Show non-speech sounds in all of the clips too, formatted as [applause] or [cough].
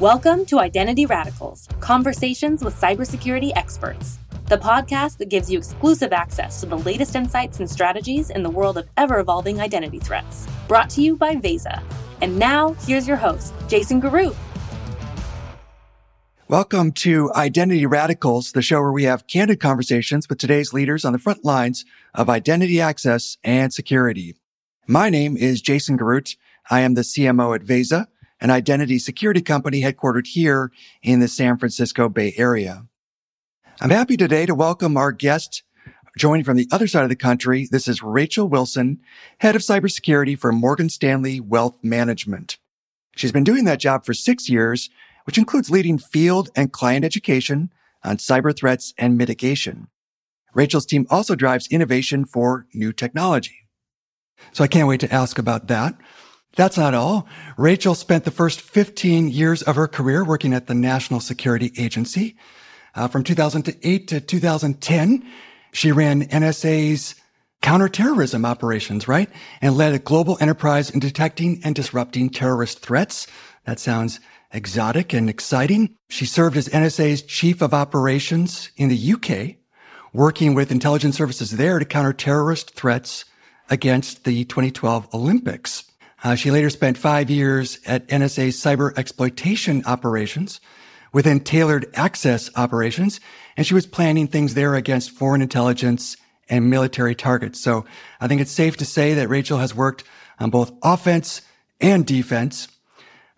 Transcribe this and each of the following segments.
Welcome to Identity Radicals Conversations with Cybersecurity Experts, the podcast that gives you exclusive access to the latest insights and strategies in the world of ever evolving identity threats. Brought to you by Veza. And now, here's your host, Jason Garoutte. Welcome to Identity Radicals, the show where we have candid conversations with today's leaders on the front lines of identity access and security. My name is Jason Garoutte. I am the CMO at Veza an identity security company headquartered here in the San Francisco Bay Area. I'm happy today to welcome our guest joining from the other side of the country. This is Rachel Wilson, head of cybersecurity for Morgan Stanley Wealth Management. She's been doing that job for six years, which includes leading field and client education on cyber threats and mitigation. Rachel's team also drives innovation for new technology. So I can't wait to ask about that. That's not all. Rachel spent the first 15 years of her career working at the National Security Agency. Uh, from 2008 to 2010, she ran NSA's counterterrorism operations, right? And led a global enterprise in detecting and disrupting terrorist threats. That sounds exotic and exciting. She served as NSA's chief of operations in the UK, working with intelligence services there to counter terrorist threats against the 2012 Olympics. Uh, she later spent five years at NSA's cyber exploitation operations within tailored access operations, and she was planning things there against foreign intelligence and military targets. So I think it's safe to say that Rachel has worked on both offense and defense.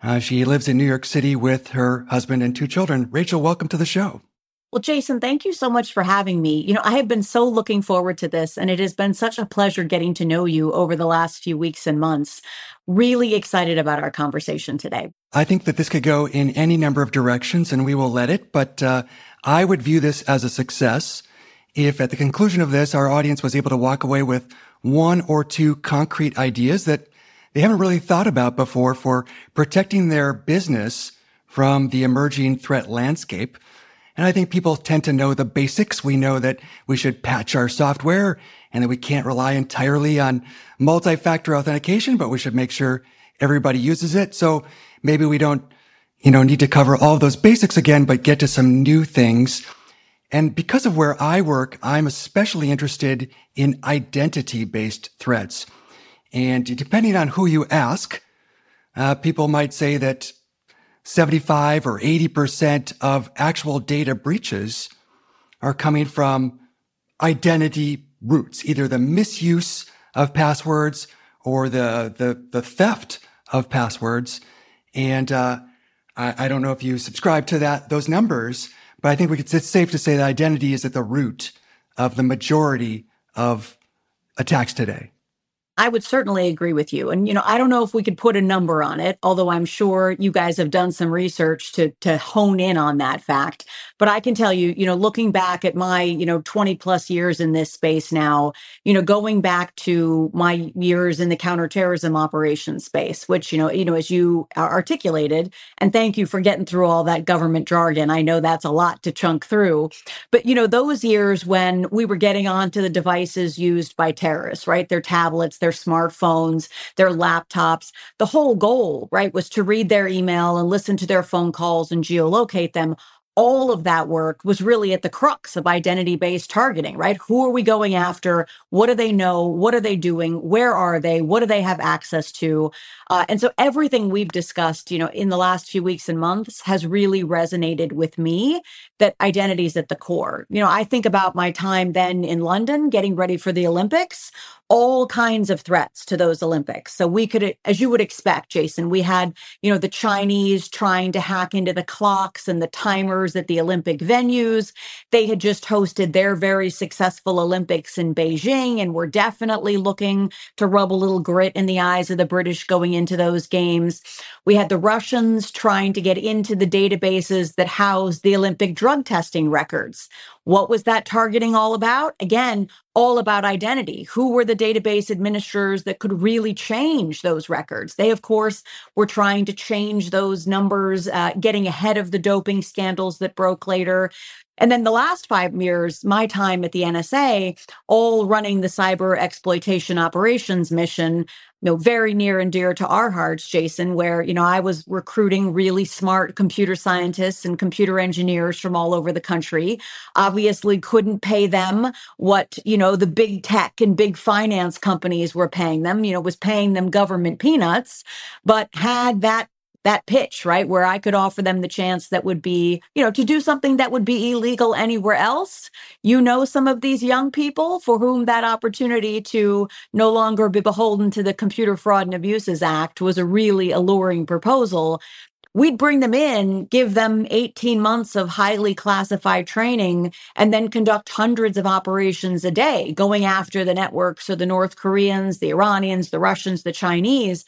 Uh, she lives in New York City with her husband and two children. Rachel, welcome to the show. Well, Jason, thank you so much for having me. You know, I have been so looking forward to this, and it has been such a pleasure getting to know you over the last few weeks and months. Really excited about our conversation today. I think that this could go in any number of directions, and we will let it, but uh, I would view this as a success if at the conclusion of this, our audience was able to walk away with one or two concrete ideas that they haven't really thought about before for protecting their business from the emerging threat landscape. And I think people tend to know the basics. We know that we should patch our software and that we can't rely entirely on multi-factor authentication, but we should make sure everybody uses it. So maybe we don't, you know, need to cover all those basics again, but get to some new things. And because of where I work, I'm especially interested in identity based threats. And depending on who you ask, uh, people might say that 75 or 80% of actual data breaches are coming from identity roots, either the misuse of passwords or the, the, the theft of passwords. And, uh, I, I, don't know if you subscribe to that, those numbers, but I think we could, it's safe to say that identity is at the root of the majority of attacks today. I would certainly agree with you. And, you know, I don't know if we could put a number on it, although I'm sure you guys have done some research to, to hone in on that fact. But I can tell you, you know, looking back at my, you know, 20 plus years in this space now, you know, going back to my years in the counterterrorism operations space, which, you know, you know, as you articulated, and thank you for getting through all that government jargon. I know that's a lot to chunk through. But, you know, those years when we were getting onto the devices used by terrorists, right? Their tablets, their their smartphones, their laptops. The whole goal, right, was to read their email and listen to their phone calls and geolocate them all of that work was really at the crux of identity based targeting, right? Who are we going after? What do they know? What are they doing? Where are they? What do they have access to? Uh, and so everything we've discussed, you know, in the last few weeks and months has really resonated with me that identity is at the core. You know, I think about my time then in London getting ready for the Olympics all kinds of threats to those Olympics. So we could, as you would expect, Jason, we had, you know, the Chinese trying to hack into the clocks and the timers at the Olympic venues. They had just hosted their very successful Olympics in Beijing and were definitely looking to rub a little grit in the eyes of the British going into those games. We had the Russians trying to get into the databases that housed the Olympic drug testing records. What was that targeting all about? Again, all about identity. Who were the database administrators that could really change those records? They, of course, were trying to change those numbers, uh, getting ahead of the doping scandals that broke later. And then the last five years, my time at the NSA, all running the cyber exploitation operations mission, you know, very near and dear to our hearts, Jason, where, you know, I was recruiting really smart computer scientists and computer engineers from all over the country. Obviously couldn't pay them what, you know, the big tech and big finance companies were paying them, you know, was paying them government peanuts, but had that that pitch, right? Where I could offer them the chance that would be, you know, to do something that would be illegal anywhere else. You know, some of these young people for whom that opportunity to no longer be beholden to the Computer Fraud and Abuses Act was a really alluring proposal. We'd bring them in, give them 18 months of highly classified training, and then conduct hundreds of operations a day, going after the networks of the North Koreans, the Iranians, the Russians, the Chinese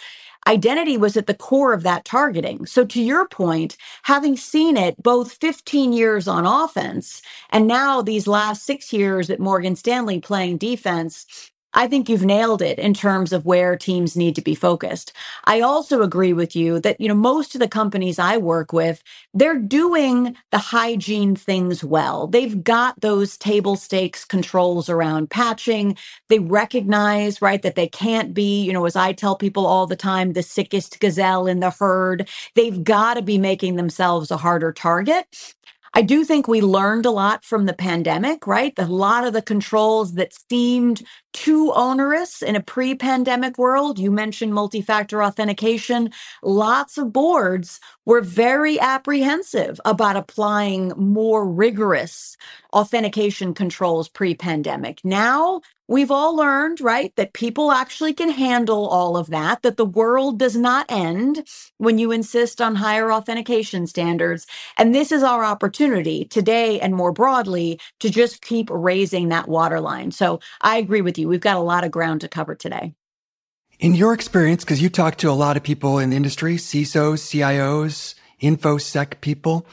identity was at the core of that targeting. So to your point, having seen it both 15 years on offense and now these last six years at Morgan Stanley playing defense, I think you've nailed it in terms of where teams need to be focused. I also agree with you that, you know, most of the companies I work with, they're doing the hygiene things well. They've got those table stakes controls around patching. They recognize, right, that they can't be, you know, as I tell people all the time, the sickest gazelle in the herd. They've got to be making themselves a harder target. I do think we learned a lot from the pandemic, right? A lot of the controls that seemed too onerous in a pre pandemic world. You mentioned multi factor authentication. Lots of boards were very apprehensive about applying more rigorous authentication controls pre pandemic. Now we've all learned, right, that people actually can handle all of that, that the world does not end when you insist on higher authentication standards. And this is our opportunity today and more broadly to just keep raising that waterline. So I agree with you. We've got a lot of ground to cover today. In your experience, because you talk to a lot of people in the industry, CISOs, CIOs, InfoSec people,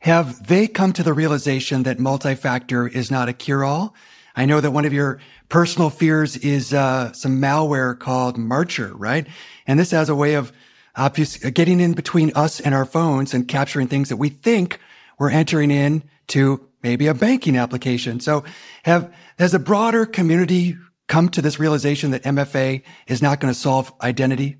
have they come to the realization that multi-factor is not a cure-all? I know that one of your personal fears is uh, some malware called Marcher, right? And this has a way of obvious, getting in between us and our phones and capturing things that we think we're entering in to maybe a banking application. So have, has a broader community come to this realization that MFA is not going to solve identity?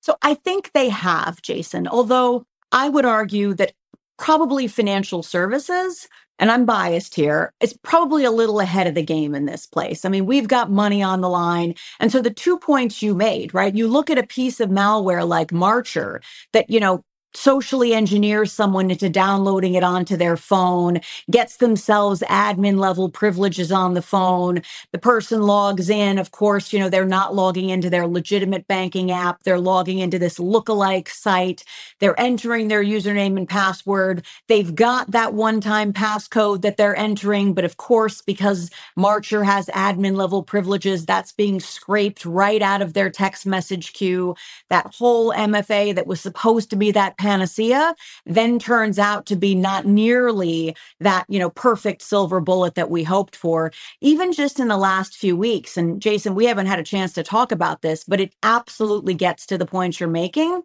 So I think they have, Jason, although I would argue that probably financial services and I'm biased here, it's probably a little ahead of the game in this place. I mean, we've got money on the line. And so the two points you made, right? You look at a piece of malware like Marcher that, you know, socially engineers someone into downloading it onto their phone, gets themselves admin level privileges on the phone. The person logs in. Of course, you know, they're not logging into their legitimate banking app. They're logging into this lookalike site. They're entering their username and password. They've got that one time passcode that they're entering. But of course, because Marcher has admin level privileges, that's being scraped right out of their text message queue. That whole MFA that was supposed to be that panacea then turns out to be not nearly that, you know, perfect silver bullet that we hoped for, even just in the last few weeks. And Jason, we haven't had a chance to talk about this, but it absolutely gets to the point you're making.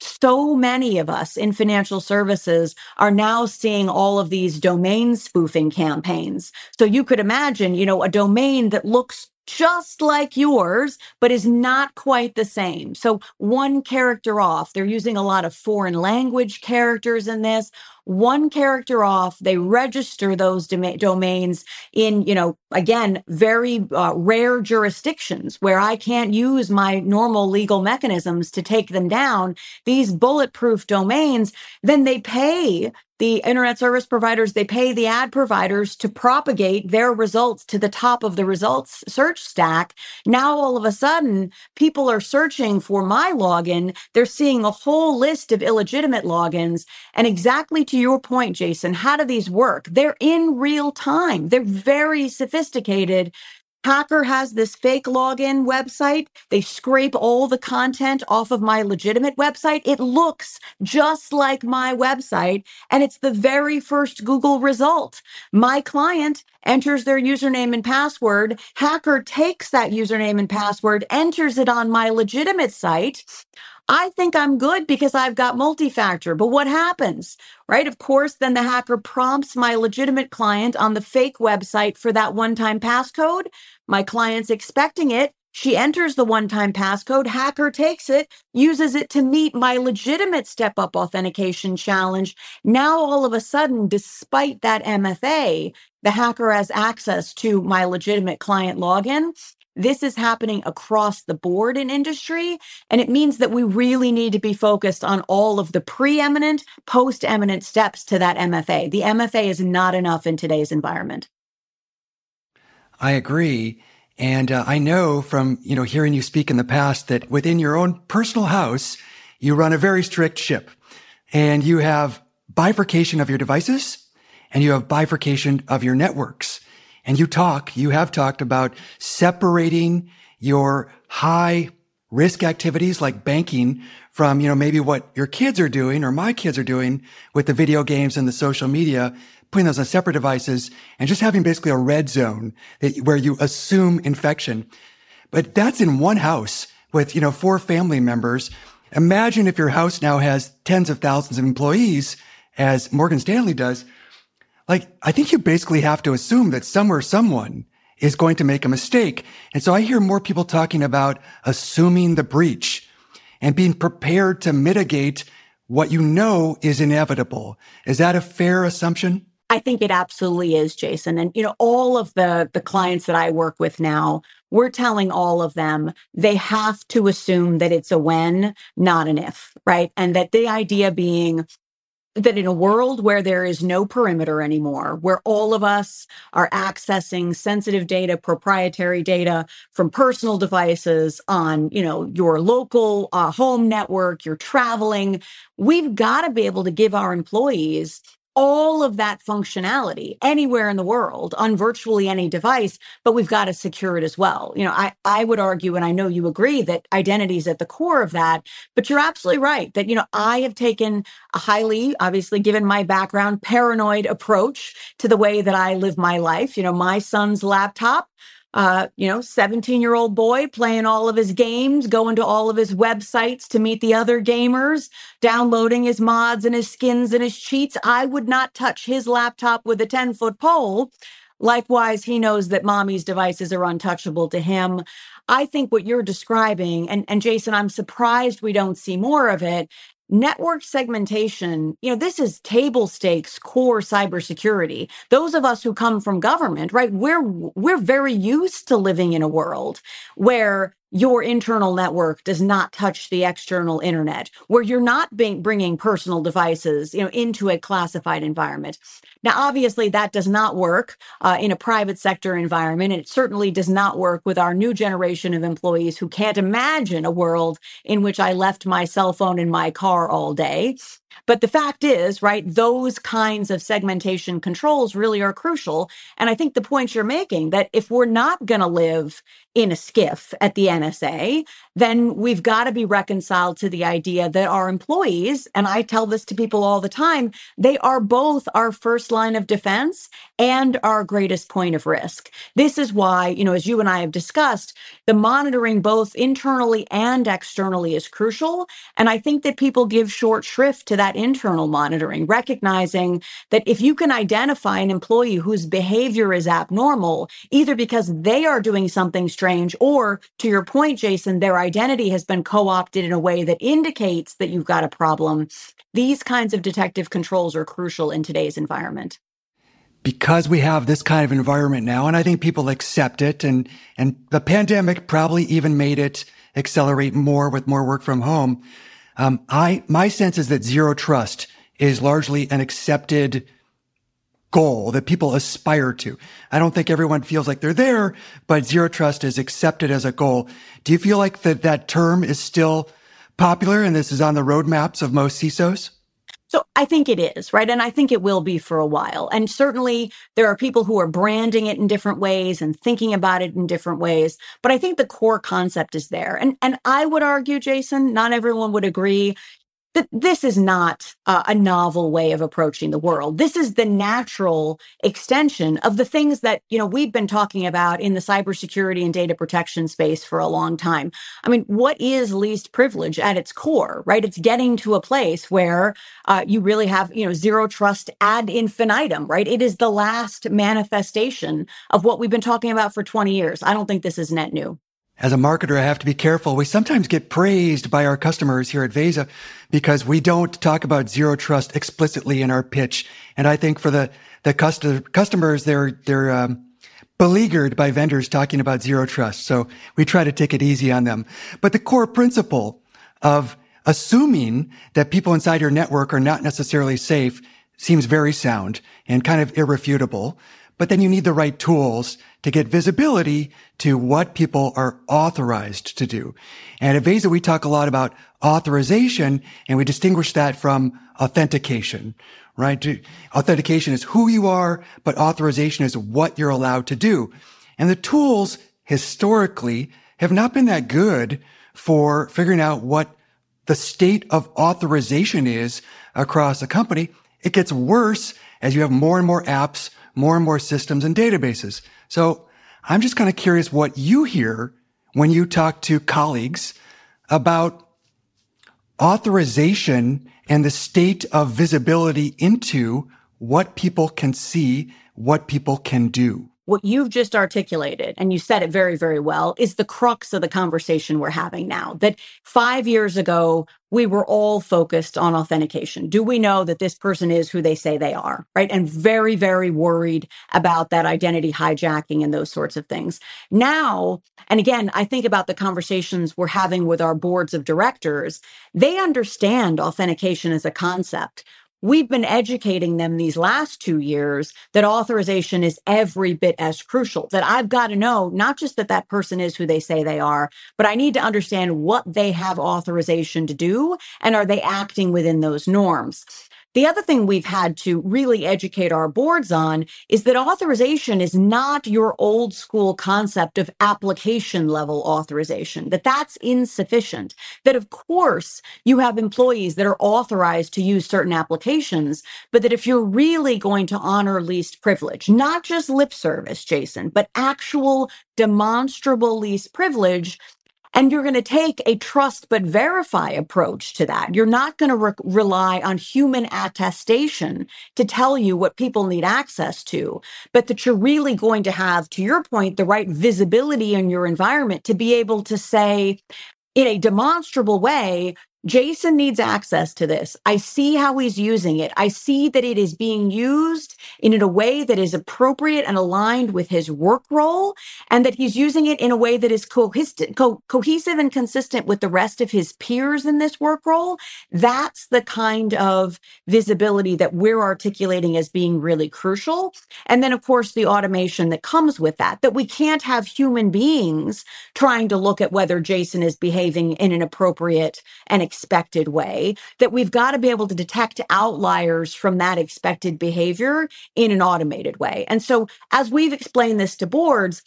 So many of us in financial services are now seeing all of these domain spoofing campaigns. So you could imagine, you know, a domain that looks just like yours, but is not quite the same. So one character off. They're using a lot of foreign language characters in this. One character off. They register those dom- domains in, you know, again, very uh, rare jurisdictions where I can't use my normal legal mechanisms to take them down. These bulletproof domains, then they pay the internet service providers, they pay the ad providers to propagate their results to the top of the results search stack. Now, all of a sudden, people are searching for my login. They're seeing a whole list of illegitimate logins. And exactly to your point, Jason, how do these work? They're in real time. They're very sophisticated Hacker has this fake login website. They scrape all the content off of my legitimate website. It looks just like my website, and it's the very first Google result. My client enters their username and password. Hacker takes that username and password, enters it on my legitimate site. I think I'm good because I've got multi-factor. But what happens, right? Of course, then the hacker prompts my legitimate client on the fake website for that one-time passcode. My client's expecting it. She enters the one time passcode, hacker takes it, uses it to meet my legitimate step up authentication challenge. Now, all of a sudden, despite that MFA, the hacker has access to my legitimate client login. This is happening across the board in industry. And it means that we really need to be focused on all of the preeminent, post eminent steps to that MFA. The MFA is not enough in today's environment. I agree. And uh, I know from, you know, hearing you speak in the past that within your own personal house, you run a very strict ship and you have bifurcation of your devices and you have bifurcation of your networks. And you talk, you have talked about separating your high risk activities like banking from, you know, maybe what your kids are doing or my kids are doing with the video games and the social media putting those on separate devices and just having basically a red zone that, where you assume infection. But that's in one house with, you know, four family members. Imagine if your house now has tens of thousands of employees, as Morgan Stanley does. Like, I think you basically have to assume that somewhere someone is going to make a mistake. And so I hear more people talking about assuming the breach and being prepared to mitigate what you know is inevitable. Is that a fair assumption? I think it absolutely is, Jason. And you know, all of the the clients that I work with now, we're telling all of them they have to assume that it's a when, not an if, right? And that the idea being that in a world where there is no perimeter anymore, where all of us are accessing sensitive data, proprietary data from personal devices on, you know, your local uh, home network, you're traveling, we've got to be able to give our employees all of that functionality anywhere in the world on virtually any device, but we've got to secure it as well. You know, I, I would argue, and I know you agree that identity is at the core of that, but you're absolutely right that, you know, I have taken a highly, obviously, given my background, paranoid approach to the way that I live my life. You know, my son's laptop uh, you know, 17 year old boy playing all of his games, going to all of his websites to meet the other gamers, downloading his mods and his skins and his cheats. I would not touch his laptop with a 10 foot pole. Likewise, he knows that mommy's devices are untouchable to him. I think what you're describing, and, and Jason, I'm surprised we don't see more of it, network segmentation, you know, this is table stakes core cybersecurity. Those of us who come from government, right? We're we're very used to living in a world where your internal network does not touch the external internet, where you're not being, bringing personal devices, you know, into a classified environment. Now, obviously, that does not work uh, in a private sector environment. and It certainly does not work with our new generation of employees who can't imagine a world in which I left my cell phone in my car all day. But the fact is, right, those kinds of segmentation controls really are crucial. And I think the point you're making that if we're not going to live in a SCIF at the NSA, then we've got to be reconciled to the idea that our employees, and I tell this to people all the time, they are both our first line of defense and our greatest point of risk. This is why, you know, as you and I have discussed, the monitoring both internally and externally is crucial. And I think that people give short shrift to that internal monitoring, recognizing that if you can identify an employee whose behavior is abnormal, either because they are doing something strange or to your point, Jason, their identity has been co opted in a way that indicates that you've got a problem. These kinds of detective controls are crucial in today's environment because we have this kind of environment now, and I think people accept it, and and the pandemic probably even made it accelerate more with more work from home. Um, I my sense is that zero trust is largely an accepted goal that people aspire to. I don't think everyone feels like they're there, but zero trust is accepted as a goal. Do you feel like that that term is still popular and this is on the roadmaps of most CISOs? So I think it is, right? And I think it will be for a while. And certainly there are people who are branding it in different ways and thinking about it in different ways. But I think the core concept is there. And, and I would argue, Jason, not everyone would agree that this is not uh, a novel way of approaching the world. This is the natural extension of the things that, you know, we've been talking about in the cybersecurity and data protection space for a long time. I mean, what is least privilege at its core, right? It's getting to a place where uh, you really have, you know, zero trust ad infinitum, right? It is the last manifestation of what we've been talking about for 20 years. I don't think this is net new. As a marketer, I have to be careful. We sometimes get praised by our customers here at Veza because we don't talk about zero trust explicitly in our pitch. And I think for the, the customers, they're, they're, um, beleaguered by vendors talking about zero trust. So we try to take it easy on them. But the core principle of assuming that people inside your network are not necessarily safe seems very sound and kind of irrefutable. But then you need the right tools to get visibility to what people are authorized to do. And at Veza, we talk a lot about authorization and we distinguish that from authentication, right? Authentication is who you are, but authorization is what you're allowed to do. And the tools historically have not been that good for figuring out what the state of authorization is across a company. It gets worse as you have more and more apps more and more systems and databases. So I'm just kind of curious what you hear when you talk to colleagues about authorization and the state of visibility into what people can see, what people can do what you've just articulated, and you said it very, very well, is the crux of the conversation we're having now. That five years ago, we were all focused on authentication. Do we know that this person is who they say they are? Right. And very, very worried about that identity hijacking and those sorts of things. Now, and again, I think about the conversations we're having with our boards of directors. They understand authentication as a concept we've been educating them these last two years that authorization is every bit as crucial that i've got to know not just that that person is who they say they are but i need to understand what they have authorization to do and are they acting within those norms the other thing we've had to really educate our boards on is that authorization is not your old school concept of application level authorization, that that's insufficient. That of course you have employees that are authorized to use certain applications, but that if you're really going to honor least privilege, not just lip service, Jason, but actual demonstrable least privilege, and you're going to take a trust but verify approach to that. You're not going to re- rely on human attestation to tell you what people need access to, but that you're really going to have, to your point, the right visibility in your environment to be able to say, in a demonstrable way, Jason needs access to this. I see how he's using it. I see that it is being used in a way that is appropriate and aligned with his work role, and that he's using it in a way that is co- cohesive and consistent with the rest of his peers in this work role. That's the kind of visibility that we're articulating as being really crucial. And then, of course, the automation that comes with that, that we can't have human beings trying to look at whether Jason is behaving in an appropriate and expected way, that we've got to be able to detect outliers from that expected behavior in an automated way. And so, as we've explained this to boards,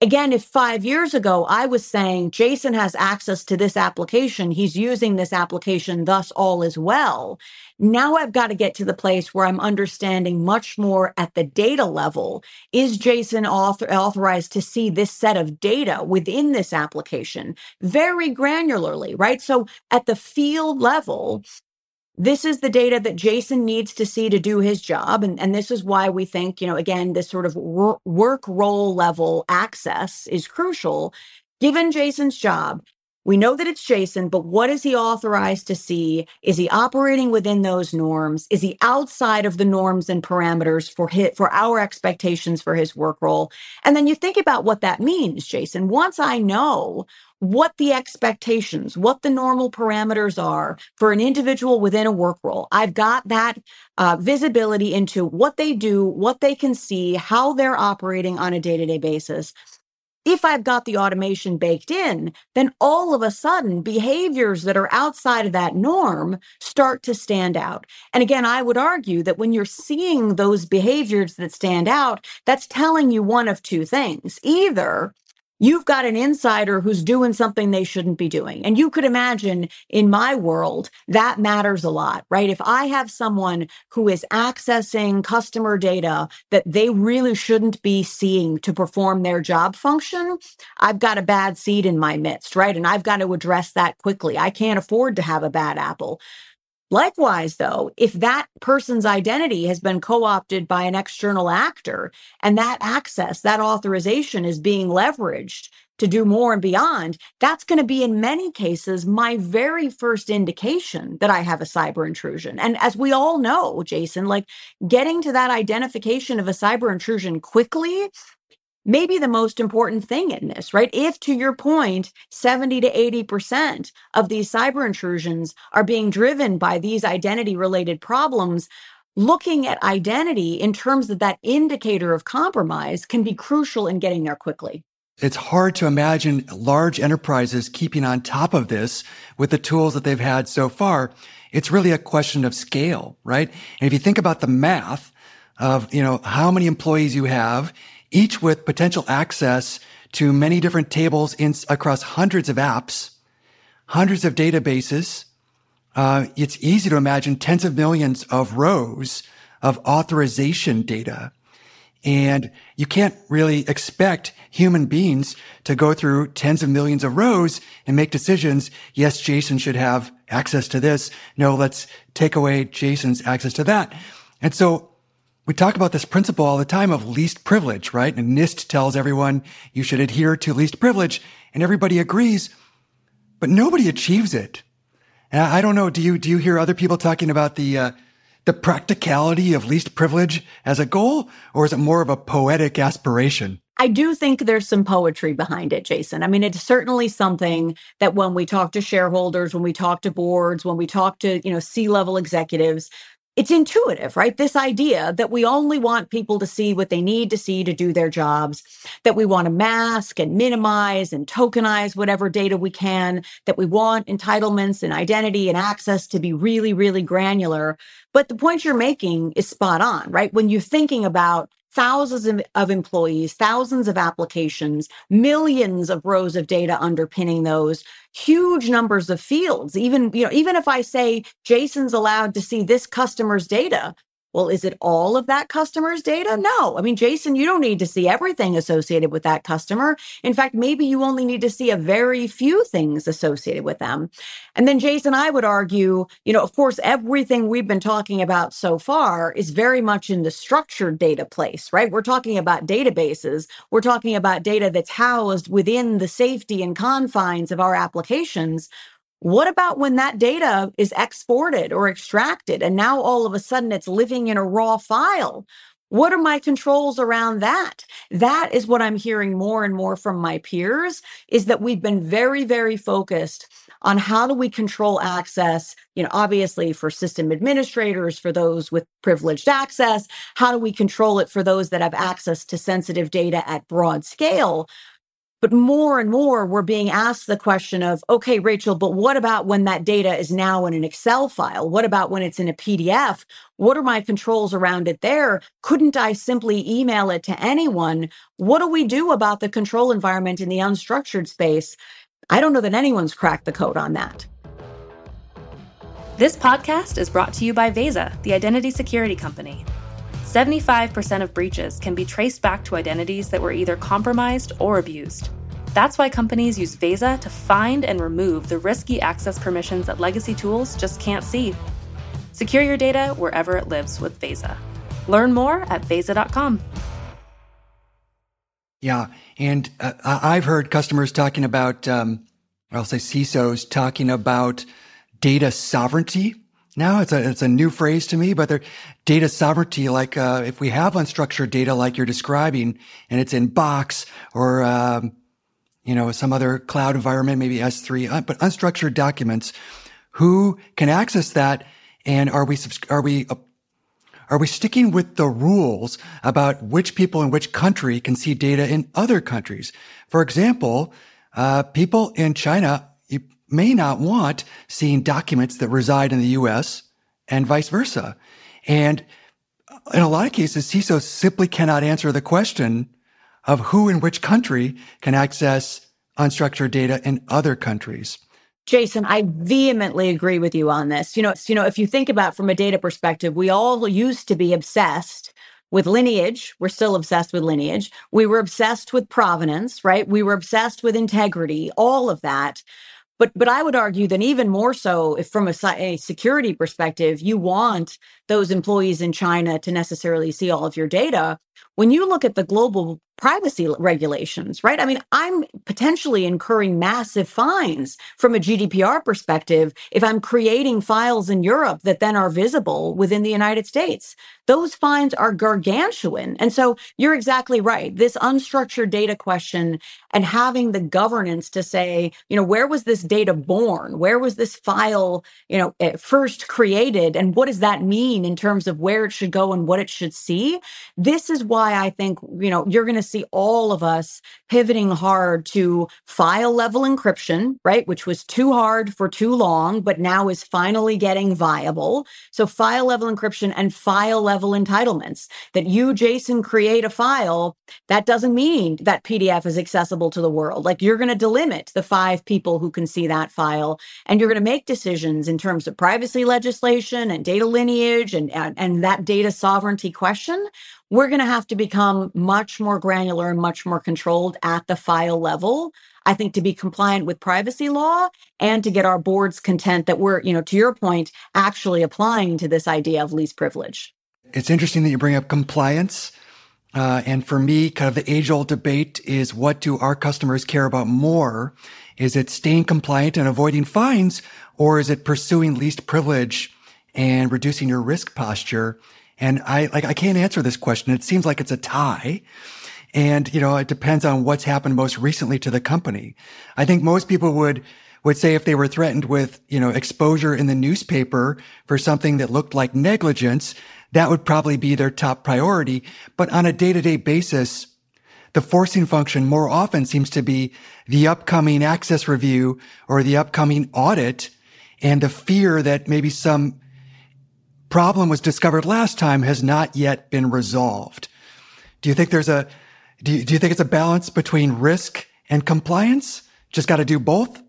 Again, if five years ago I was saying Jason has access to this application, he's using this application, thus all is well. Now I've got to get to the place where I'm understanding much more at the data level. Is Jason author- authorized to see this set of data within this application very granularly, right? So at the field level, this is the data that Jason needs to see to do his job. And, and this is why we think, you know, again, this sort of wor- work role level access is crucial. Given Jason's job, we know that it's Jason, but what is he authorized to see? Is he operating within those norms? Is he outside of the norms and parameters for his, for our expectations for his work role? And then you think about what that means, Jason. Once I know what the expectations, what the normal parameters are for an individual within a work role. I've got that uh, visibility into what they do, what they can see, how they're operating on a day to day basis if I've got the automation baked in, then all of a sudden behaviors that are outside of that norm start to stand out. And again, I would argue that when you're seeing those behaviors that stand out, that's telling you one of two things. Either you've got an insider who's doing something they shouldn't be doing. And you could imagine in my world, that matters a lot, right? If I have someone who is accessing customer data that they really shouldn't be seeing to perform their job function, I've got a bad seed in my midst, right? And I've got to address that quickly. I can't afford to have a bad apple. Likewise, though, if that person's identity has been co opted by an external actor and that access, that authorization is being leveraged, to do more and beyond, that's going to be in many cases my very first indication that I have a cyber intrusion. And as we all know, Jason, like getting to that identification of a cyber intrusion quickly maybe the most important thing in this, right? If to your point, 70 to 80% of these cyber intrusions are being driven by these identity related problems, looking at identity in terms of that indicator of compromise can be crucial in getting there quickly. It's hard to imagine large enterprises keeping on top of this with the tools that they've had so far. It's really a question of scale, right? And if you think about the math of, you know, how many employees you have, each with potential access to many different tables in, across hundreds of apps, hundreds of databases, uh, it's easy to imagine tens of millions of rows of authorization data. And you can't really expect human beings to go through tens of millions of rows and make decisions. Yes, Jason should have access to this. No, let's take away Jason's access to that. And so we talk about this principle all the time of least privilege, right? And NIST tells everyone you should adhere to least privilege and everybody agrees, but nobody achieves it. And I don't know. Do you do you hear other people talking about the uh, the practicality of least privilege as a goal, or is it more of a poetic aspiration? I do think there's some poetry behind it, Jason. I mean, it's certainly something that when we talk to shareholders, when we talk to boards, when we talk to, you know, C-level executives, it's intuitive, right? This idea that we only want people to see what they need to see to do their jobs, that we want to mask and minimize and tokenize whatever data we can, that we want entitlements and identity and access to be really, really granular. But the point you're making is spot on, right? When you're thinking about thousands of, employees, thousands of applications, millions of rows of data underpinning those, huge numbers of fields. Even, you know, even if I say Jason's allowed to see this customer's data, well, is it all of that customer's data? No. I mean, Jason, you don't need to see everything associated with that customer. In fact, maybe you only need to see a very few things associated with them. And then, Jason, I would argue, you know, of course, everything we've been talking about so far is very much in the structured data place, right? We're talking about databases. We're talking about data that's housed within the safety and confines of our applications. What about when that data is exported or extracted and now all of a sudden it's living in a raw file? What are my controls around that? That is what I'm hearing more and more from my peers is that we've been very, very focused on how do we control access, you know, obviously for system administrators, for those with privileged access, how do we control it for those that have access to sensitive data at broad scale? But more and more, we're being asked the question of, okay, Rachel, but what about when that data is now in an Excel file? What about when it's in a PDF? What are my controls around it there? Couldn't I simply email it to anyone? What do we do about the control environment in the unstructured space? I don't know that anyone's cracked the code on that. This podcast is brought to you by Veza, the identity security company. 75% of breaches can be traced back to identities that were either compromised or abused. That's why companies use Veza to find and remove the risky access permissions that legacy tools just can't see. Secure your data wherever it lives with Veza. Learn more at Veza.com. Yeah, and uh, I've heard customers talking about, um, I'll say CISOs talking about data sovereignty now it's a it's a new phrase to me, but they're data sovereignty. Like uh, if we have unstructured data, like you're describing, and it's in Box or um, you know some other cloud environment, maybe S3, uh, but unstructured documents, who can access that? And are we are we uh, are we sticking with the rules about which people in which country can see data in other countries? For example, uh, people in China may not want seeing documents that reside in the US and vice versa. And in a lot of cases, CISOs simply cannot answer the question of who in which country can access unstructured data in other countries. Jason, I vehemently agree with you on this. You know, you know, if you think about from a data perspective, we all used to be obsessed with lineage. We're still obsessed with lineage. We were obsessed with provenance, right? We were obsessed with integrity, all of that. But but I would argue that even more so, if from a, a, security perspective, you want those employees in China to necessarily see all of your data. When you look at the global privacy regulations, right? I mean, I'm potentially incurring massive fines from a GDPR perspective if I'm creating files in Europe that then are visible within the United States. Those fines are gargantuan. And so you're exactly right. This unstructured data question and having the governance to say, you know, where was this data born? Where was this file, you know, eh, first created? And what does that mean in terms of where it should go and what it should see? This is why I think, you know, you're going to see all of us pivoting hard to file level encryption, right? Which was too hard for too long, but now is finally getting viable. So file level encryption and file level entitlements that you, Jason, create a file. That doesn't mean that PDF is accessible to the world. Like you're going to delimit the five people who can see that file and you're going to make decisions in terms of privacy legislation and data lineage and, and, and that data sovereignty question we're going to have to become much more granular and much more controlled at the file level. I think to be compliant with privacy law and to get our boards content that we're, you know, to your point, actually applying to this idea of least privilege. It's interesting that you bring up compliance. Uh, and for me, kind of the age old debate is what do our customers care about more? Is it staying compliant and avoiding fines, or is it pursuing least privilege and reducing your risk posture? And I like I can't answer this question. It seems like it's a tie. And you know, it depends on what's happened most recently to the company. I think most people would would say if they were threatened with, you know, exposure in the newspaper for something that looked like negligence, that would probably be their top priority. But on a day-to-day basis, the forcing function more often seems to be the upcoming access review or the upcoming audit and the fear that maybe some problem was discovered last time has not yet been resolved. Do you think there's a, do you, do you think it's a balance between risk and compliance? Just got to do both?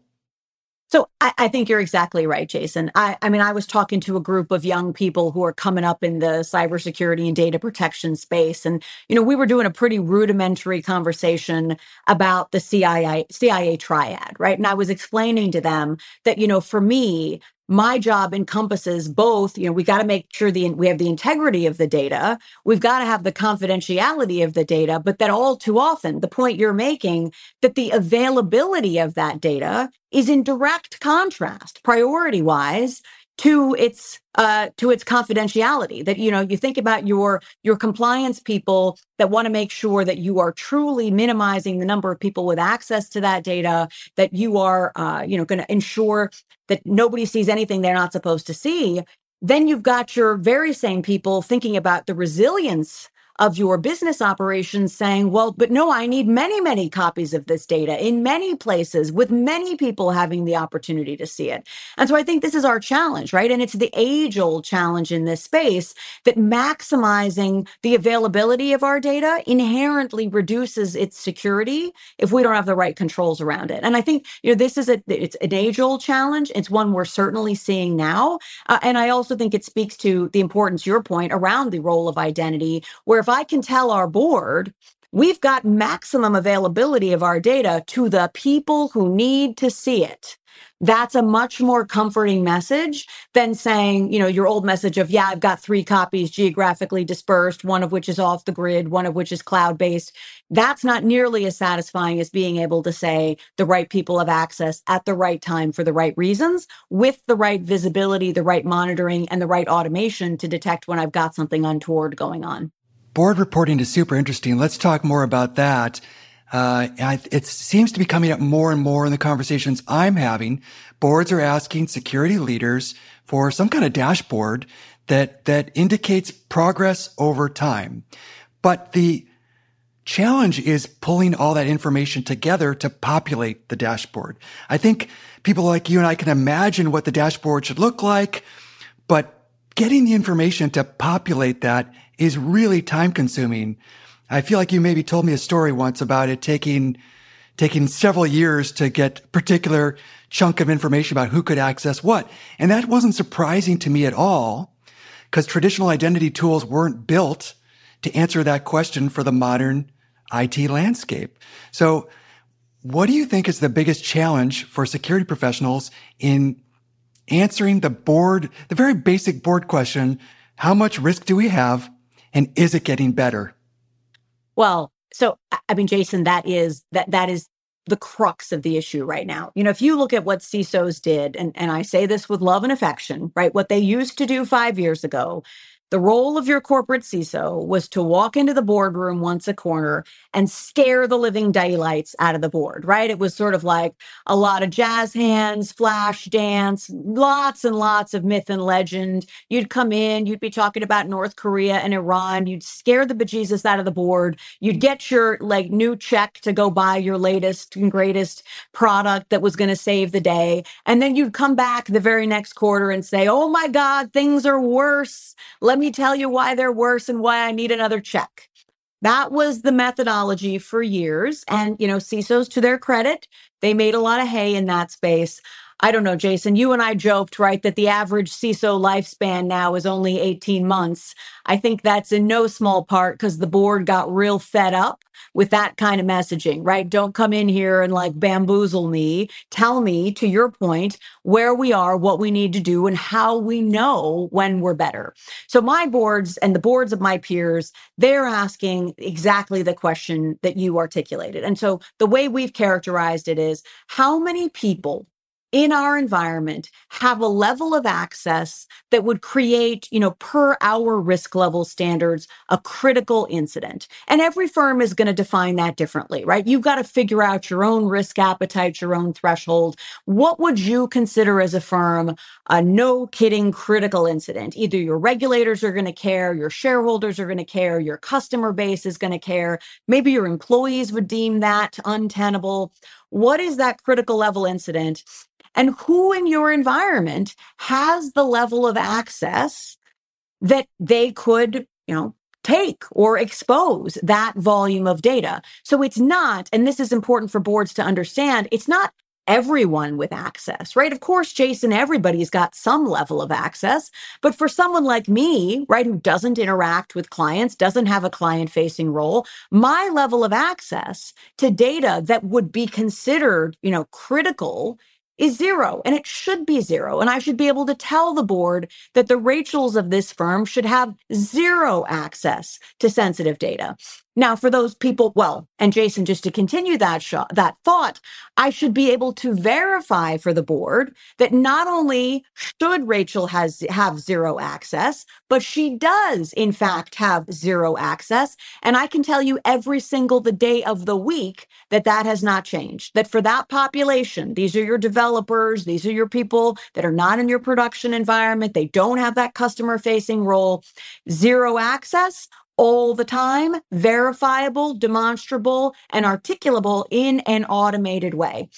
So I, I, think you're exactly right, Jason. I, I, mean, I was talking to a group of young people who are coming up in the cybersecurity and data protection space. And, you know, we were doing a pretty rudimentary conversation about the CIA, CIA triad, right? And I was explaining to them that, you know, for me, my job encompasses both you know we got to make sure the we have the integrity of the data we've got to have the confidentiality of the data but that all too often the point you're making that the availability of that data is in direct contrast priority wise to its uh, to its confidentiality that you know you think about your your compliance people that want to make sure that you are truly minimizing the number of people with access to that data that you are uh, you know going to ensure that nobody sees anything they're not supposed to see then you've got your very same people thinking about the resilience of your business operations saying, well, but no, I need many, many copies of this data in many places with many people having the opportunity to see it. And so I think this is our challenge, right? And it's the age old challenge in this space that maximizing the availability of our data inherently reduces its security if we don't have the right controls around it. And I think, you know, this is a, it's an age old challenge. It's one we're certainly seeing now. Uh, and I also think it speaks to the importance, your point around the role of identity, where if I can tell our board, we've got maximum availability of our data to the people who need to see it. That's a much more comforting message than saying, you know, your old message of, yeah, I've got three copies geographically dispersed, one of which is off the grid, one of which is cloud based. That's not nearly as satisfying as being able to say the right people have access at the right time for the right reasons with the right visibility, the right monitoring, and the right automation to detect when I've got something untoward going on. Board reporting is super interesting. Let's talk more about that. Uh, it seems to be coming up more and more in the conversations I'm having. Boards are asking security leaders for some kind of dashboard that, that indicates progress over time. But the challenge is pulling all that information together to populate the dashboard. I think people like you and I can imagine what the dashboard should look like, but getting the information to populate that is really time consuming. I feel like you maybe told me a story once about it taking taking several years to get particular chunk of information about who could access what. And that wasn't surprising to me at all because traditional identity tools weren't built to answer that question for the modern IT landscape. So what do you think is the biggest challenge for security professionals in answering the board, the very basic board question, how much risk do we have and is it getting better? Well, So, I mean, Jason, that is that that is the crux of the issue right now. You know, if you look at what CISOs did, and, and I say this with love and affection, right? What they used to do five years ago the role of your corporate CISO was to walk into the boardroom once a quarter and scare the living daylights out of the board, right? It was sort of like a lot of jazz hands, flash dance, lots and lots of myth and legend. You'd come in, you'd be talking about North Korea and Iran, you'd scare the bejesus out of the board, you'd get your like new check to go buy your latest and greatest product that was going to save the day. And then you'd come back the very next quarter and say, Oh my God, things are worse. Let me tell you why they're worse and why I need another check. That was the methodology for years. And, you know, CISOs, to their credit, they made a lot of hay in that space. I don't know, Jason, you and I joked, right, that the average CISO lifespan now is only 18 months. I think that's in no small part because the board got real fed up with that kind of messaging, right? Don't come in here and like bamboozle me. Tell me, to your point, where we are, what we need to do, and how we know when we're better. So my boards and the boards of my peers, they're asking exactly the question that you articulated. And so the way we've characterized it is how many people in our environment have a level of access that would create, you know, per our risk level standards, a critical incident. And every firm is going to define that differently, right? You've got to figure out your own risk appetite, your own threshold. What would you consider as a firm a no kidding critical incident? Either your regulators are going to care, your shareholders are going to care, your customer base is going to care. Maybe your employees would deem that untenable. What is that critical level incident? And who in your environment has the level of access that they could, you know, take or expose that volume of data. So it's not, and this is important for boards to understand, it's not everyone with access, right? Of course, Jason, everybody's got some level of access. But for someone like me, right, who doesn't interact with clients, doesn't have a client facing role, my level of access to data that would be considered, you know, critical is zero and it should be zero. And I should be able to tell the board that the Rachels of this firm should have zero access to sensitive data. Now, for those people, well, and Jason, just to continue that shot, that thought, I should be able to verify for the board that not only should Rachel has have zero access, but she does in fact have zero access. And I can tell you every single the day of the week that that has not changed. That for that population, these are your developers, these are your people that are not in your production environment. They don't have that customer facing role. Zero access all the time, verifiable, demonstrable, and articulable in an automated way.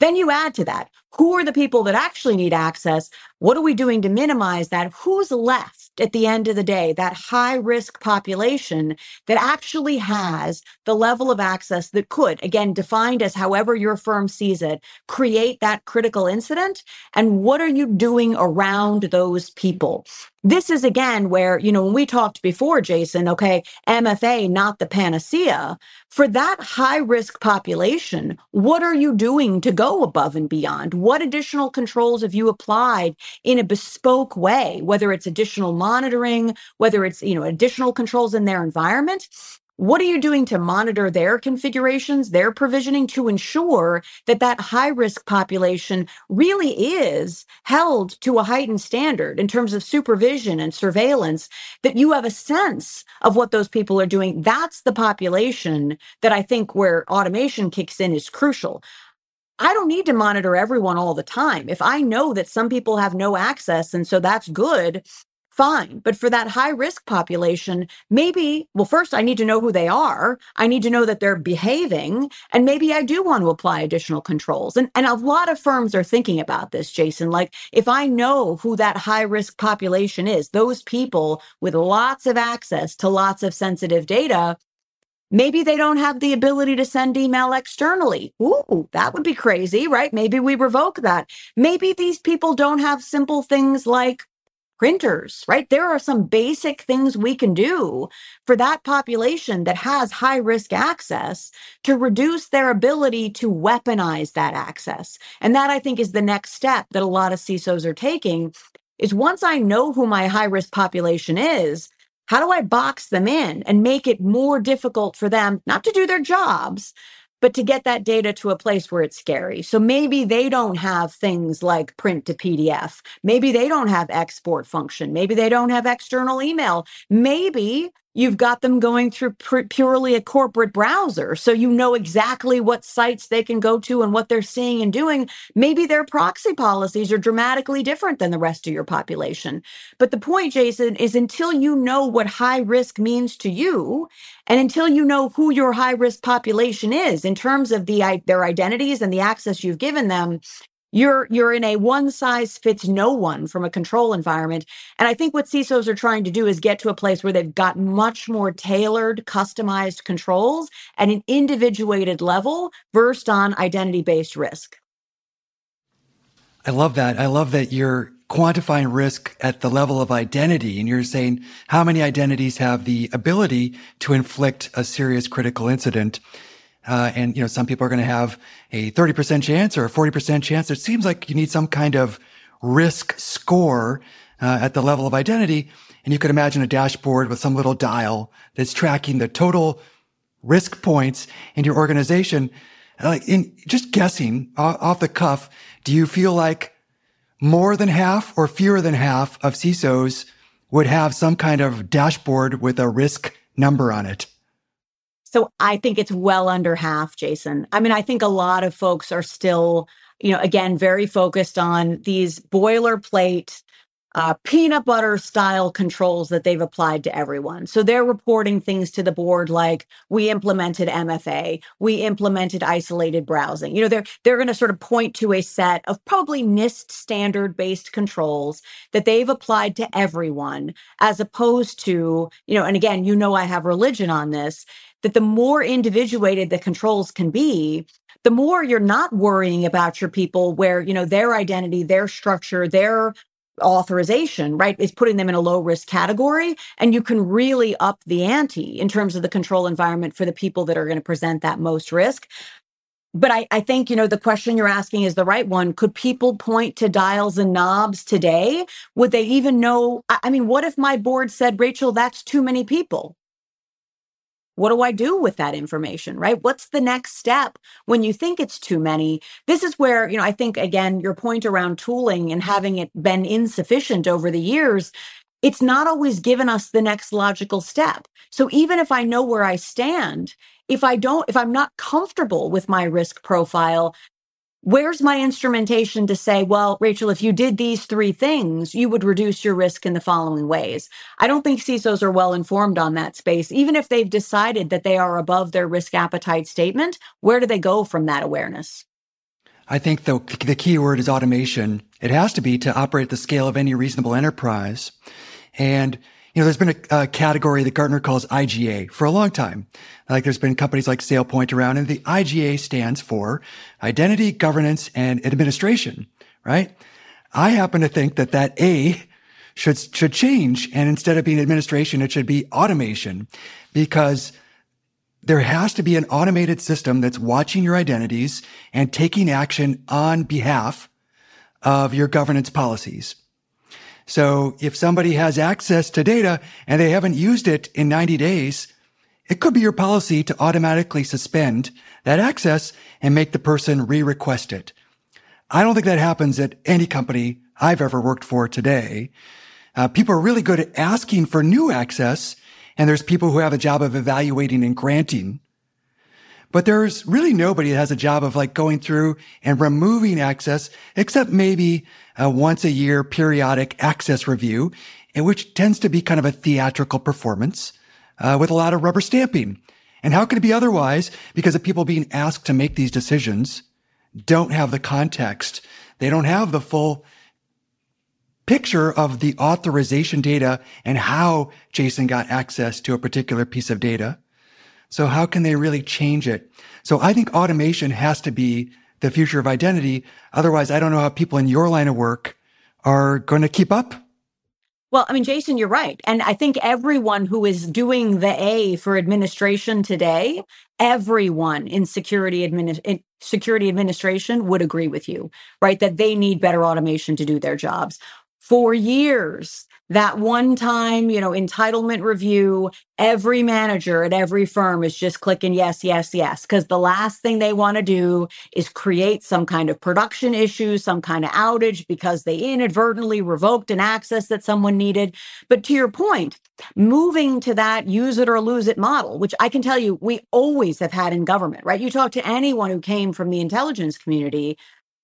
Then you add to that who are the people that actually need access? What are we doing to minimize that? Who's left at the end of the day, that high risk population that actually has the level of access that could, again, defined as however your firm sees it, create that critical incident? And what are you doing around those people? This is again where, you know, when we talked before, Jason, okay, MFA, not the panacea. For that high risk population, what are you doing to go above and beyond? What additional controls have you applied in a bespoke way, whether it's additional monitoring, whether it's, you know, additional controls in their environment? What are you doing to monitor their configurations, their provisioning to ensure that that high risk population really is held to a heightened standard in terms of supervision and surveillance, that you have a sense of what those people are doing? That's the population that I think where automation kicks in is crucial. I don't need to monitor everyone all the time. If I know that some people have no access and so that's good, fine. But for that high risk population, maybe, well, first I need to know who they are. I need to know that they're behaving. And maybe I do want to apply additional controls. And, and a lot of firms are thinking about this, Jason. Like if I know who that high risk population is, those people with lots of access to lots of sensitive data, Maybe they don't have the ability to send email externally. Ooh, that would be crazy, right? Maybe we revoke that. Maybe these people don't have simple things like printers, right? There are some basic things we can do for that population that has high risk access to reduce their ability to weaponize that access. And that I think is the next step that a lot of CISOs are taking is once I know who my high risk population is, How do I box them in and make it more difficult for them not to do their jobs, but to get that data to a place where it's scary. So maybe they don't have things like print to PDF. Maybe they don't have export function. Maybe they don't have external email. Maybe You've got them going through purely a corporate browser. So you know exactly what sites they can go to and what they're seeing and doing. Maybe their proxy policies are dramatically different than the rest of your population. But the point, Jason, is until you know what high risk means to you, and until you know who your high risk population is in terms of the, their identities and the access you've given them, you're you're in a one size fits no one from a control environment. And i think what cisos are trying to do is get to a place where they've got much more tailored customized controls at an individuated level versed on identity based risk. I love that. I love that you're quantifying risk at the level of identity and you're saying how many identities have the ability to inflict a serious critical incident uh, and, you know, some people are going to have a 30% chance or a 40% chance. It seems like you need some kind of risk score uh, at the level of identity. And you could imagine a dashboard with some little dial that's tracking the total risk points in your organization. Like in just guessing off the cuff, do you feel like more than half or fewer than half of CISOs would have some kind of dashboard with a risk number on it? So I think it's well under half, Jason. I mean, I think a lot of folks are still, you know, again, very focused on these boilerplate uh, peanut butter style controls that they've applied to everyone. So they're reporting things to the board like we implemented MFA, we implemented isolated browsing. You know, they're they're going to sort of point to a set of probably NIST standard based controls that they've applied to everyone, as opposed to you know, and again, you know, I have religion on this that the more individuated the controls can be, the more you're not worrying about your people where, you know, their identity, their structure, their authorization, right, is putting them in a low risk category. And you can really up the ante in terms of the control environment for the people that are going to present that most risk. But I, I think, you know, the question you're asking is the right one. Could people point to dials and knobs today? Would they even know? I mean, what if my board said, Rachel, that's too many people? What do I do with that information, right? What's the next step when you think it's too many? This is where, you know, I think again, your point around tooling and having it been insufficient over the years, it's not always given us the next logical step. So even if I know where I stand, if I don't, if I'm not comfortable with my risk profile, Where's my instrumentation to say, well, Rachel, if you did these three things, you would reduce your risk in the following ways? I don't think CISOs are well informed on that space. Even if they've decided that they are above their risk appetite statement, where do they go from that awareness? I think the, the key word is automation. It has to be to operate at the scale of any reasonable enterprise. And you know, there's been a, a, category that Gartner calls IGA for a long time. Like there's been companies like SailPoint around and the IGA stands for identity, governance, and administration, right? I happen to think that that A should, should change. And instead of being administration, it should be automation because there has to be an automated system that's watching your identities and taking action on behalf of your governance policies. So if somebody has access to data and they haven't used it in 90 days, it could be your policy to automatically suspend that access and make the person re-request it. I don't think that happens at any company I've ever worked for today. Uh, people are really good at asking for new access, and there's people who have a job of evaluating and granting. But there's really nobody that has a job of like going through and removing access, except maybe a once a year periodic access review, which tends to be kind of a theatrical performance uh, with a lot of rubber stamping. And how can it be otherwise? Because the people being asked to make these decisions don't have the context. They don't have the full picture of the authorization data and how Jason got access to a particular piece of data. So how can they really change it? So I think automation has to be the future of identity. Otherwise, I don't know how people in your line of work are going to keep up. Well, I mean, Jason, you're right. And I think everyone who is doing the A for administration today, everyone in security, in security administration would agree with you, right? That they need better automation to do their jobs for years that one time, you know, entitlement review, every manager at every firm is just clicking yes, yes, yes, because the last thing they want to do is create some kind of production issue, some kind of outage because they inadvertently revoked an access that someone needed. But to your point, moving to that use it or lose it model, which I can tell you we always have had in government, right? You talk to anyone who came from the intelligence community,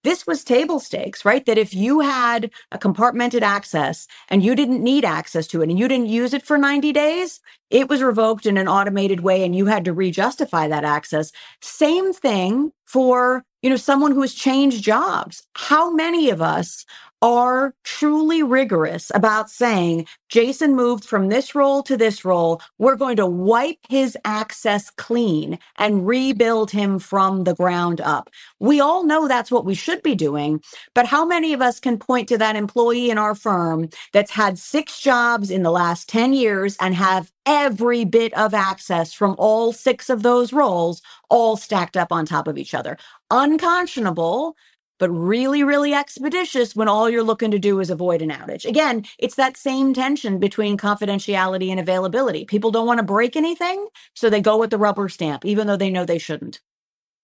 this was table stakes, right? That if you had a compartmented access and you didn't need access to it and you didn't use it for 90 days, it was revoked in an automated way and you had to re-justify that access. Same thing for, you know, someone who has changed jobs. How many of us are truly rigorous about saying Jason moved from this role to this role. We're going to wipe his access clean and rebuild him from the ground up. We all know that's what we should be doing. But how many of us can point to that employee in our firm that's had six jobs in the last 10 years and have every bit of access from all six of those roles all stacked up on top of each other? Unconscionable but really, really expeditious when all you're looking to do is avoid an outage. Again, it's that same tension between confidentiality and availability. People don't want to break anything, so they go with the rubber stamp, even though they know they shouldn't.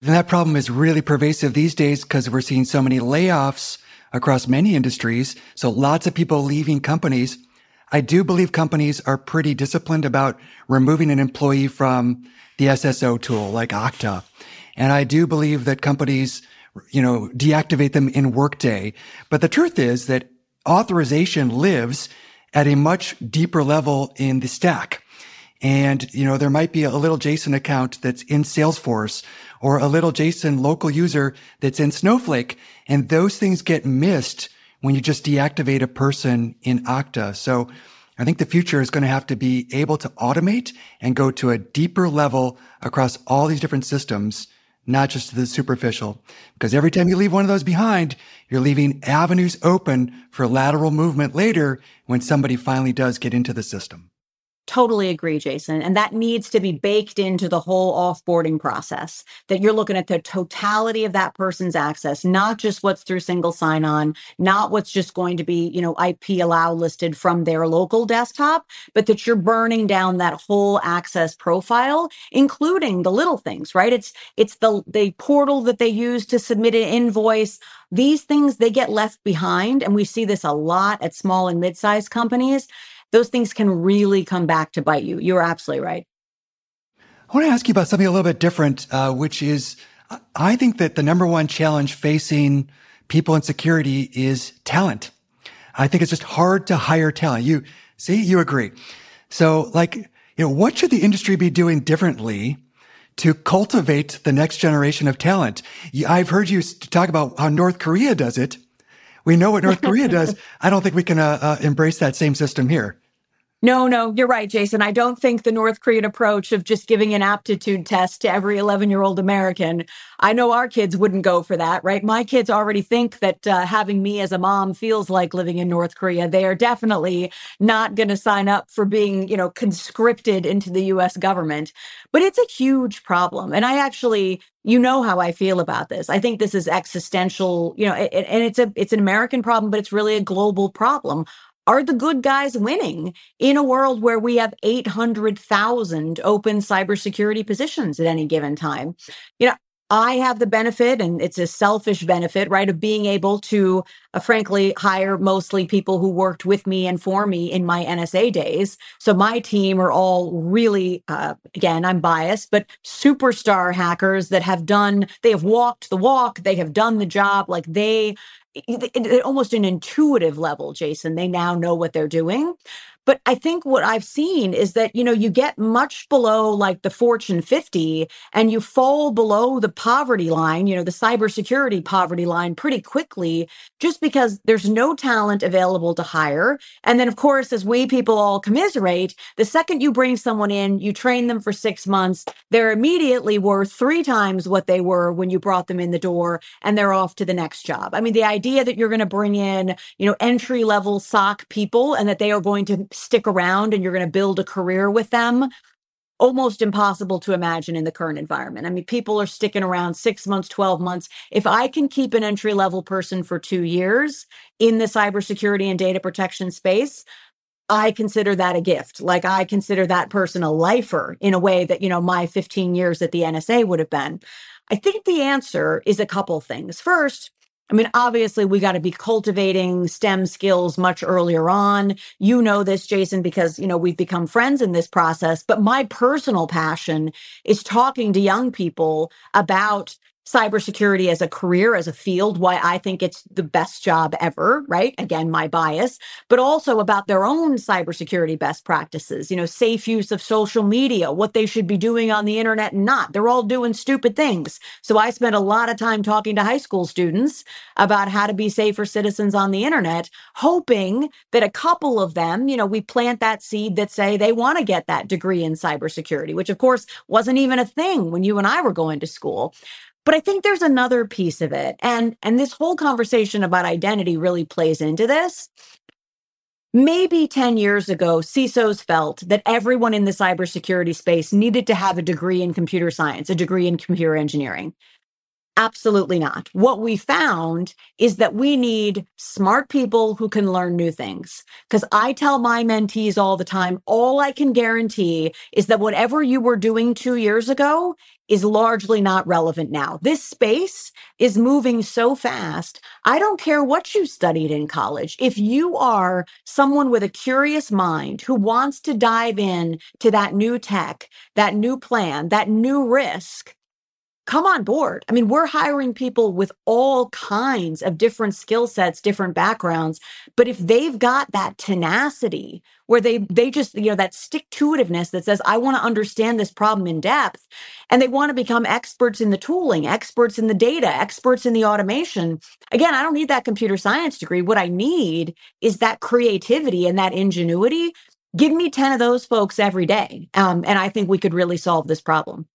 And that problem is really pervasive these days because we're seeing so many layoffs across many industries. So lots of people leaving companies. I do believe companies are pretty disciplined about removing an employee from the SSO tool like Okta. And I do believe that companies you know, deactivate them in Workday. But the truth is that authorization lives at a much deeper level in the stack. And, you know, there might be a little Jason account that's in Salesforce or a little Jason local user that's in Snowflake. And those things get missed when you just deactivate a person in Okta. So I think the future is going to have to be able to automate and go to a deeper level across all these different systems not just the superficial. Because every time you leave one of those behind, you're leaving avenues open for lateral movement later when somebody finally does get into the system. Totally agree, Jason. And that needs to be baked into the whole offboarding process that you're looking at the totality of that person's access, not just what's through single sign on, not what's just going to be, you know, IP allow listed from their local desktop, but that you're burning down that whole access profile, including the little things, right? It's, it's the, the portal that they use to submit an invoice. These things, they get left behind. And we see this a lot at small and mid-sized companies those things can really come back to bite you. You're absolutely right. I want to ask you about something a little bit different, uh, which is I think that the number one challenge facing people in security is talent. I think it's just hard to hire talent. You see, you agree. So like, you know, what should the industry be doing differently to cultivate the next generation of talent? I've heard you talk about how North Korea does it. We know what North Korea does. [laughs] I don't think we can uh, uh, embrace that same system here. No, no, you're right, Jason. I don't think the North Korean approach of just giving an aptitude test to every 11 year old American, I know our kids wouldn't go for that, right? My kids already think that uh, having me as a mom feels like living in North Korea. They are definitely not going to sign up for being, you know, conscripted into the US government. But it's a huge problem. And I actually, you know how I feel about this. I think this is existential, you know, and it's a it's an American problem, but it's really a global problem are the good guys winning in a world where we have 800,000 open cybersecurity positions at any given time? You know, I have the benefit, and it's a selfish benefit, right, of being able to, uh, frankly, hire mostly people who worked with me and for me in my NSA days. So my team are all really, uh, again, I'm biased, but superstar hackers that have done, they have walked the walk, they have done the job, like they almost an intuitive level, Jason. They now know what they're doing. But I think what I've seen is that, you know, you get much below like the Fortune 50 and you fall below the poverty line, you know, the cybersecurity poverty line pretty quickly just because there's no talent available to hire. And then, of course, as we people all commiserate, the second you bring someone in, you train them for six months, they're immediately worth three times what they were when you brought them in the door and they're off to the next job. I mean, the idea that you're going to bring in, you know, entry level SOC people and that they are going to stick around and you're going to build a career with them. almost impossible to imagine in the current environment. I mean, people are sticking around six months, 12 months. If I can keep an entry level person for two years in the cybersecurity and data protection space, I consider that a gift. Like I consider that person a lifer in a way that, you know, my 15 years at the NSA would have been. I think the answer is a couple things. First, I mean, obviously, we got to be cultivating STEM skills much earlier on. You know this, Jason, because, you know, we've become friends in this process. But my personal passion is talking to young people about cybersecurity as a career, as a field, why I think it's the best job ever, right? Again, my bias, but also about their own cybersecurity best practices, you know, safe use of social media, what they should be doing on the internet and not. They're all doing stupid things. So I spent a lot of time talking to high school students about how to be safer citizens on the internet, hoping that a couple of them, you know, we plant that seed that say they want to get that degree in cybersecurity, which of course wasn't even a thing when you and I were going to school. But I think there's another piece of it. And and this whole conversation about identity really plays into this. Maybe 10 years ago, CISOs felt that everyone in the cybersecurity space needed to have a degree in computer science, a degree in computer engineering. Absolutely not. What we found is that we need smart people who can learn new things. Because I tell my mentees all the time, all I can guarantee is that whatever you were doing two years ago is largely not relevant now. This space is moving so fast. I don't care what you studied in college. If you are someone with a curious mind who wants to dive in to that new tech, that new plan, that new risk, come on board. I mean, we're hiring people with all kinds of different skill sets, different backgrounds, but if they've got that tenacity where they they just, you know, that stick to itiveness that says I want to understand this problem in depth and they want to become experts in the tooling, experts in the data, experts in the automation. Again, I don't need that computer science degree. What I need is that creativity and that ingenuity. Give me 10 of those folks every day. Um, and I think we could really solve this problem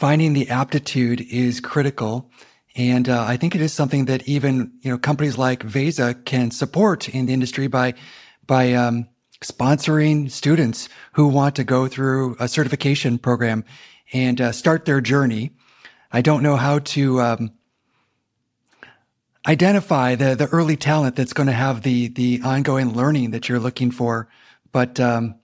finding the aptitude is critical. And uh, I think it is something that even you know companies like Veza can support in the industry by by um, sponsoring students who want to go through a certification program and uh, start their journey. I don't know how to um, identify the the early talent that's going to have the the ongoing learning that you're looking for, but um,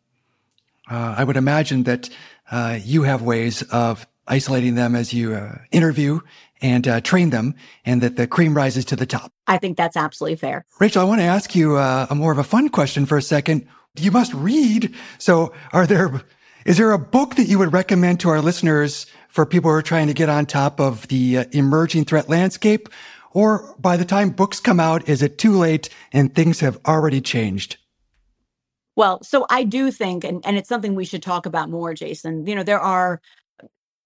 uh, I would imagine that uh, you have ways of isolating them as you uh, interview and uh, train them and that the cream rises to the top. I think that's absolutely fair. Rachel, I want to ask you uh, a more of a fun question for a second. You must read. So are there, is there a book that you would recommend to our listeners for people who are trying to get on top of the uh, emerging threat landscape? Or by the time books come out, is it too late and things have already changed? Well, so I do think, and, and it's something we should talk about more, Jason. You know, there are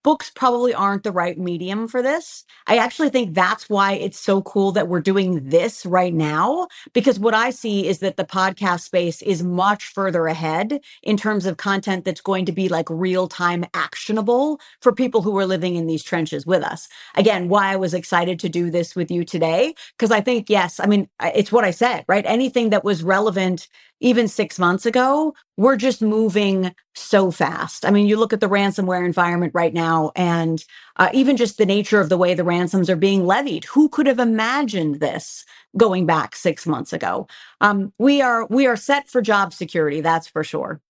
books probably aren't the right medium for this. I actually think that's why it's so cool that we're doing this right now, because what I see is that the podcast space is much further ahead in terms of content that's going to be like real time actionable for people who are living in these trenches with us. Again, why I was excited to do this with you today, because I think, yes, I mean, it's what I said, right? Anything that was relevant even six months ago, we're just moving so fast. I mean, you look at the ransomware environment right now, and uh, even just the nature of the way the ransoms are being levied. Who could have imagined this going back six months ago? Um, we are we are set for job security, that's for sure.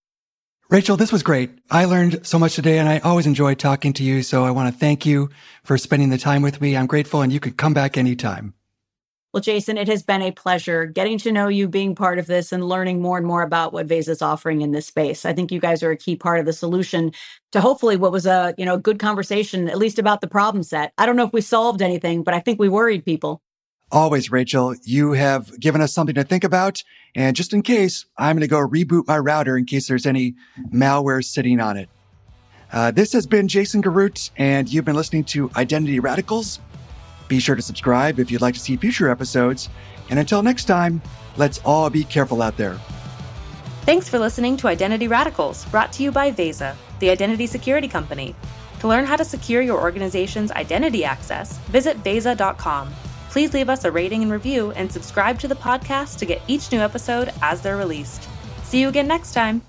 Rachel, this was great. I learned so much today and I always enjoy talking to you. So I want to thank you for spending the time with me. I'm grateful and you can come back anytime. Well, Jason, it has been a pleasure getting to know you, being part of this, and learning more and more about what Veza is offering in this space. I think you guys are a key part of the solution to hopefully what was a you know good conversation, at least about the problem set. I don't know if we solved anything, but I think we worried people. Always, Rachel, you have given us something to think about. And just in case, I'm going to go reboot my router in case there's any malware sitting on it. Uh, this has been Jason Garoutte, and you've been listening to Identity Radicals. Be sure to subscribe if you'd like to see future episodes. And until next time, let's all be careful out there. Thanks for listening to Identity Radicals, brought to you by Veza, the identity security company. To learn how to secure your organization's identity access, visit Veza.com. Please leave us a rating and review and subscribe to the podcast to get each new episode as they're released. See you again next time.